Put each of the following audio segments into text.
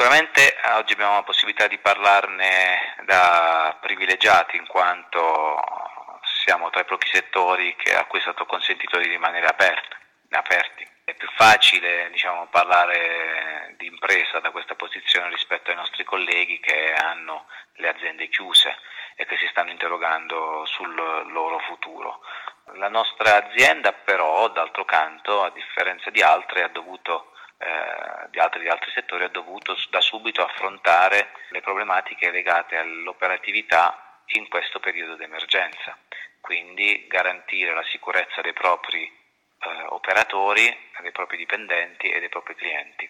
Sicuramente eh, oggi abbiamo la possibilità di parlarne da privilegiati in quanto siamo tra i pochi settori che, a cui è stato consentito di rimanere aperti. aperti. È più facile diciamo, parlare di impresa da questa posizione rispetto ai nostri colleghi che hanno le aziende chiuse e che si stanno interrogando sul loro futuro. La nostra azienda però, d'altro canto, a differenza di altre, ha dovuto eh, di, altri, di altri settori ha dovuto da subito affrontare le problematiche legate all'operatività in questo periodo di emergenza, quindi garantire la sicurezza dei propri eh, operatori, dei propri dipendenti e dei propri clienti.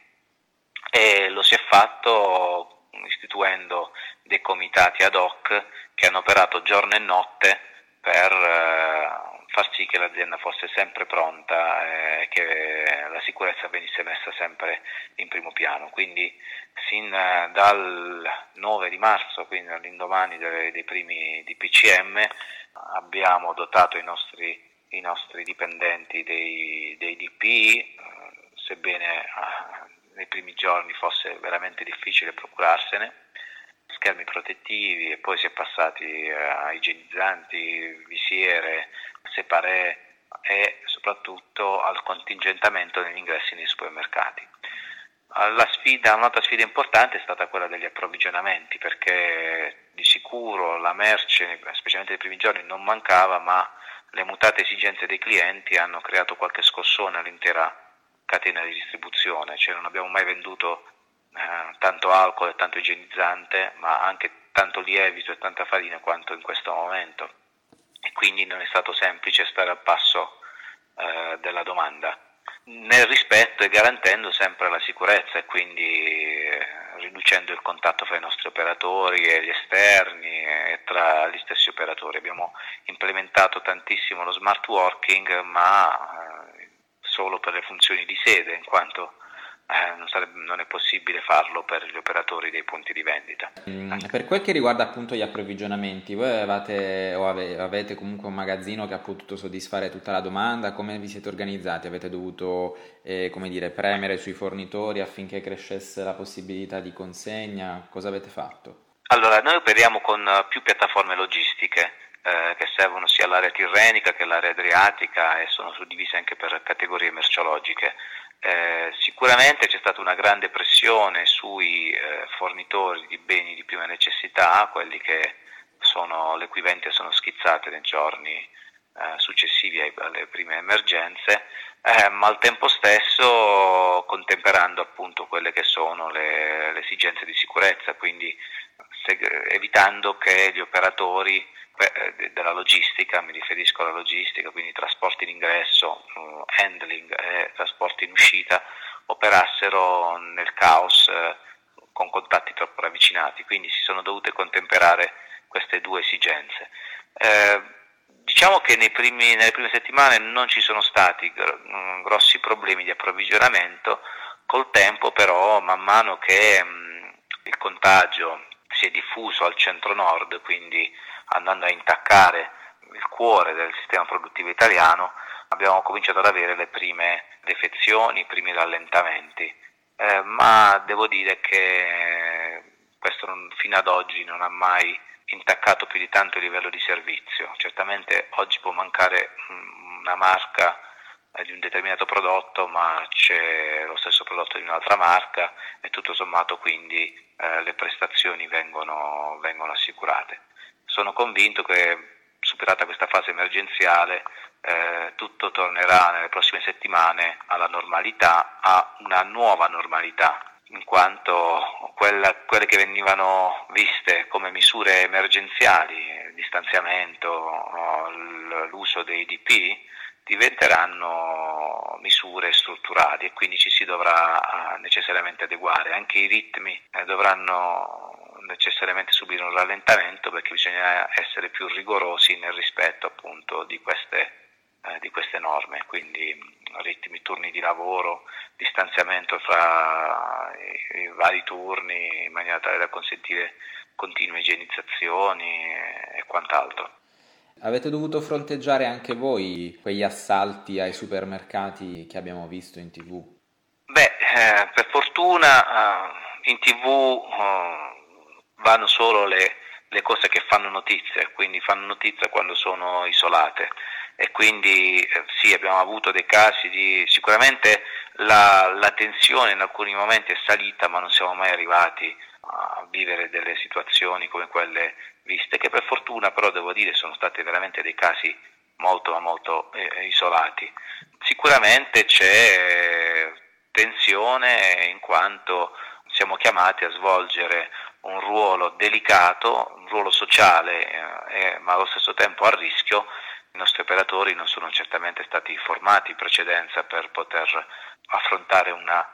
E lo si è fatto istituendo dei comitati ad hoc che hanno operato giorno e notte per eh, far sì che l'azienda fosse sempre pronta e che la sicurezza venisse messa sempre in primo piano. Quindi sin eh, dal 9 di marzo, quindi all'indomani dei, dei primi DPCM, abbiamo dotato i nostri, i nostri dipendenti dei, dei DPI, eh, sebbene eh, nei primi giorni fosse veramente difficile procurarsene, schermi protettivi e poi si è passati a igienizzanti, visiere, separé e soprattutto al contingentamento degli ingressi nei supermercati. Sfida, un'altra sfida importante è stata quella degli approvvigionamenti perché di sicuro la merce, specialmente nei primi giorni, non mancava, ma le mutate esigenze dei clienti hanno creato qualche scossone all'intera catena di distribuzione, cioè non abbiamo mai venduto eh, tanto alcol e tanto igienizzante, ma anche tanto lievito e tanta farina quanto in questo momento e quindi non è stato semplice stare al passo eh, della domanda, nel rispetto e garantendo sempre la sicurezza e quindi eh, riducendo il contatto fra i nostri operatori e gli esterni e tra gli stessi operatori. Abbiamo implementato tantissimo lo smart working ma eh, solo per le funzioni di sede in quanto eh, non, sarebbe, non, è possibile farlo per gli operatori dei punti di vendita. Mm, per quel che riguarda appunto gli approvvigionamenti, voi avevate, o ave, avete comunque un magazzino che ha potuto soddisfare tutta la domanda? Come vi siete organizzati? Avete dovuto eh, come dire, premere sui fornitori affinché crescesse la possibilità di consegna? Cosa avete fatto? Allora, noi operiamo con più piattaforme logistiche. Eh, che servono sia all'area tirrenica che all'area adriatica e sono suddivise anche per categorie merceologiche. Eh, sicuramente c'è stata una grande pressione sui eh, fornitori di beni di prima necessità, quelli che sono, le cui vendite sono schizzate nei giorni eh, successivi ai, alle prime emergenze, eh, ma al tempo stesso contemperando appunto quelle che sono le, le esigenze di sicurezza, quindi se, evitando che gli operatori eh, della logistica, mi riferisco alla logistica, quindi trasporti in ingresso, uh, handling e trasporti in uscita, operassero nel caos eh, con contatti troppo ravvicinati, quindi si sono dovute contemperare queste due esigenze. Eh, diciamo che primi, nelle prime settimane non ci sono stati mm, grossi problemi di approvvigionamento, col tempo però man mano che mm, il contagio si è diffuso al centro-nord, quindi andando a intaccare il cuore del sistema produttivo italiano, abbiamo cominciato ad avere le prime defezioni, i primi rallentamenti, eh, ma devo dire che questo non, fino ad oggi non ha mai intaccato più di tanto il livello di servizio. Certamente oggi può mancare mm, una marca di un determinato prodotto, ma c'è lo stesso prodotto di un'altra marca e tutto sommato quindi eh, le prestazioni vengono, vengono assicurate. Sono convinto che superata questa fase emergenziale eh, tutto tornerà nelle prossime settimane alla normalità, a una nuova normalità, in quanto quella, quelle che venivano viste come misure emergenziali, distanziamento, l'uso dei DP, diventeranno misure strutturali e quindi ci si dovrà necessariamente adeguare. Anche i ritmi eh, dovranno necessariamente subire un rallentamento perché bisogna essere più rigorosi nel rispetto appunto di queste, eh, di queste norme, quindi ritmi, turni di lavoro, distanziamento fra i, i, vari turni in maniera tale da consentire continue igienizzazioni e, e quant'altro. Avete dovuto fronteggiare anche voi quegli assalti ai supermercati che abbiamo visto in tv? Beh, eh, per fortuna eh, in tv uh, vanno solo le, le cose che fanno notizia, quindi fanno notizia quando sono isolate e quindi eh, sì abbiamo avuto dei casi di sicuramente la, la, tensione in alcuni momenti è salita ma non siamo mai arrivati a vivere delle situazioni come quelle viste che per fortuna però devo dire sono stati veramente dei casi molto molto eh, isolati. Sicuramente c'è tensione in quanto siamo chiamati a svolgere un ruolo delicato, un ruolo sociale, eh, ma allo stesso tempo a rischio. I nostri operatori non sono certamente stati formati in precedenza per poter affrontare una,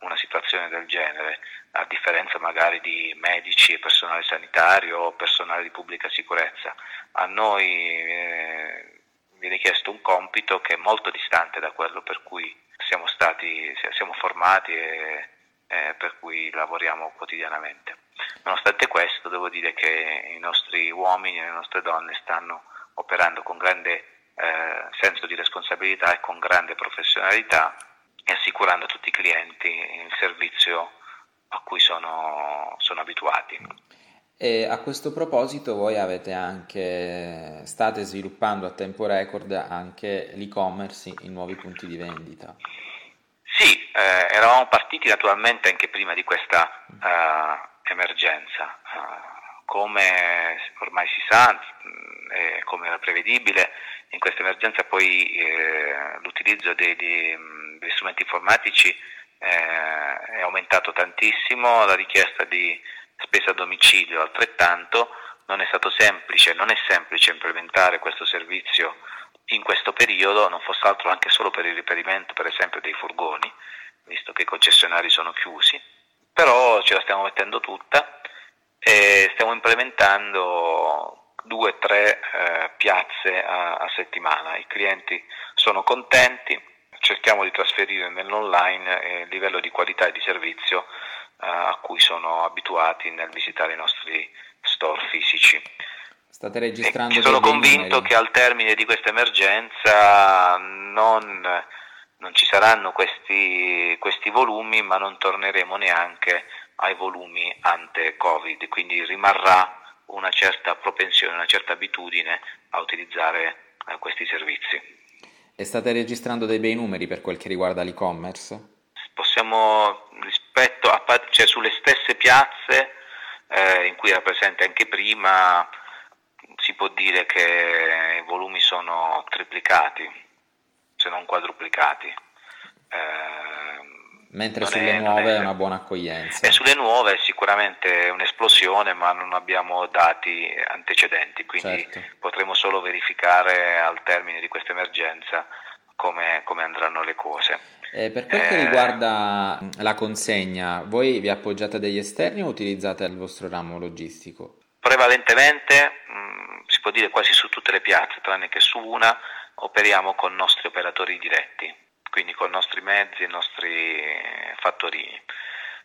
una situazione del genere, a differenza magari di medici e personale sanitario o personale di pubblica sicurezza. A noi eh, viene chiesto un compito che è molto distante da quello per cui siamo stati siamo formati e eh, per cui lavoriamo quotidianamente. Nonostante questo devo dire che i nostri uomini e le nostre donne stanno operando con grande eh, senso di responsabilità e con grande professionalità e assicurando a tutti i clienti il servizio a cui sono, sono abituati. E a questo proposito voi avete anche, state sviluppando a tempo record anche l'e-commerce in nuovi punti di vendita. Sì, eh, eravamo partiti naturalmente anche prima di questa uh, emergenza. Uh, come ormai si sa, e come era prevedibile, in questa emergenza poi eh, l'utilizzo dei, dei, degli strumenti informatici eh, è aumentato tantissimo, la richiesta di spesa a domicilio altrettanto, non è stato semplice, non è semplice implementare questo servizio in questo periodo, non fosse altro anche solo per il riperimento per esempio dei furgoni, visto che i concessionari sono chiusi, però ce la stiamo mettendo tutta e stiamo implementando due o tre eh, piazze a, a settimana, i clienti sono contenti, cerchiamo di trasferire nell'online il livello di qualità e di servizio eh, a cui sono abituati nel visitare i nostri store fisici. State registrando e sono convinto che al termine di questa emergenza non, non ci saranno questi, questi, volumi, ma non torneremo neanche ai volumi ante Covid, quindi rimarrà una certa propensione, una certa abitudine a utilizzare eh, questi servizi. E state registrando dei bei numeri per quel che riguarda l'e-commerce? Possiamo, rispetto a, cioè sulle stesse piazze eh, in cui era presente anche prima, si può dire che i volumi sono triplicati, se non quadruplicati. Eh, Mentre sulle è, nuove è, una buona accoglienza. E sulle nuove sicuramente è un'esplosione, ma non abbiamo dati antecedenti, quindi certo. potremo solo verificare al termine di questa emergenza come, come andranno le cose. Eh, per quel che eh, riguarda la consegna, voi vi appoggiate degli esterni o utilizzate il vostro ramo logistico? Prevalentemente si può dire quasi su tutte le piazze, tranne che su una, operiamo con nostri operatori diretti, quindi con i nostri mezzi e i nostri fattorini.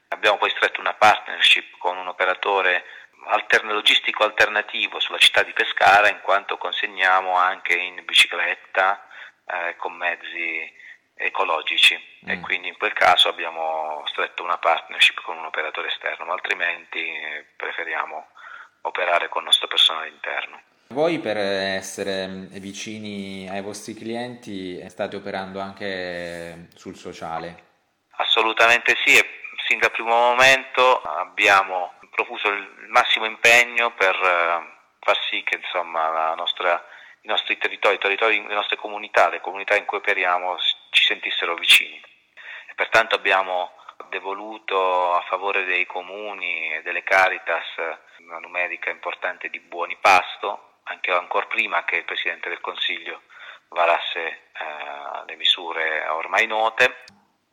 Abbiamo poi stretto una partnership con un operatore altern- logistico alternativo sulla città di Pescara, in quanto consegniamo anche in bicicletta eh, con mezzi ecologici mm. e quindi in quel caso abbiamo stretto una partnership con un operatore esterno, ma altrimenti preferiamo operare con il nostro personale interno. Voi per essere vicini ai vostri clienti state operando anche sul sociale? Assolutamente sì, e sin dal primo momento abbiamo profuso il massimo impegno per eh, far sì che insomma, nostra, i nostri territori, i territori, le nostre comunità, le comunità in cui operiamo ci sentissero vicini. E pertanto abbiamo devoluto a favore dei comuni e delle Caritas una numerica importante di buoni pasto anche ancora prima che il Presidente del Consiglio varasse eh, le misure ormai note.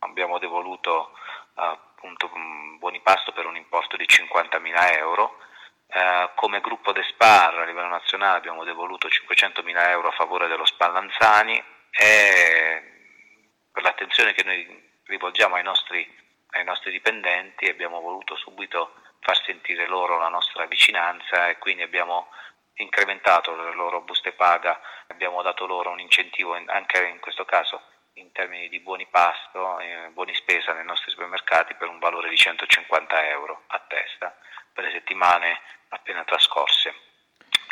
Abbiamo devoluto eh, appunto buoni pasto per un importo di 50.000 euro. Eh, come gruppo Despar a livello nazionale abbiamo devoluto 500.000 euro a favore dello Spallanzani e per l'attenzione che noi rivolgiamo ai nostri, ai nostri dipendenti abbiamo voluto subito far sentire loro la nostra vicinanza e quindi abbiamo incrementato le loro buste paga, abbiamo dato loro un incentivo anche in questo caso in termini di buoni pasto, eh, buoni spesa nei nostri supermercati per un valore di 150 euro a testa per le settimane appena trascorse.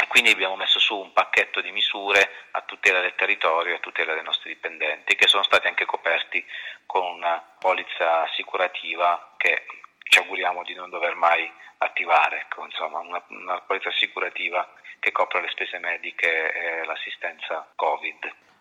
E quindi abbiamo messo su un pacchetto di misure a tutela del territorio e a tutela dei nostri dipendenti che sono stati anche coperti con una polizza assicurativa che ci auguriamo di non dover mai attivare, ecco, insomma, una, una polizza assicurativa che copra le spese mediche e l'assistenza Covid.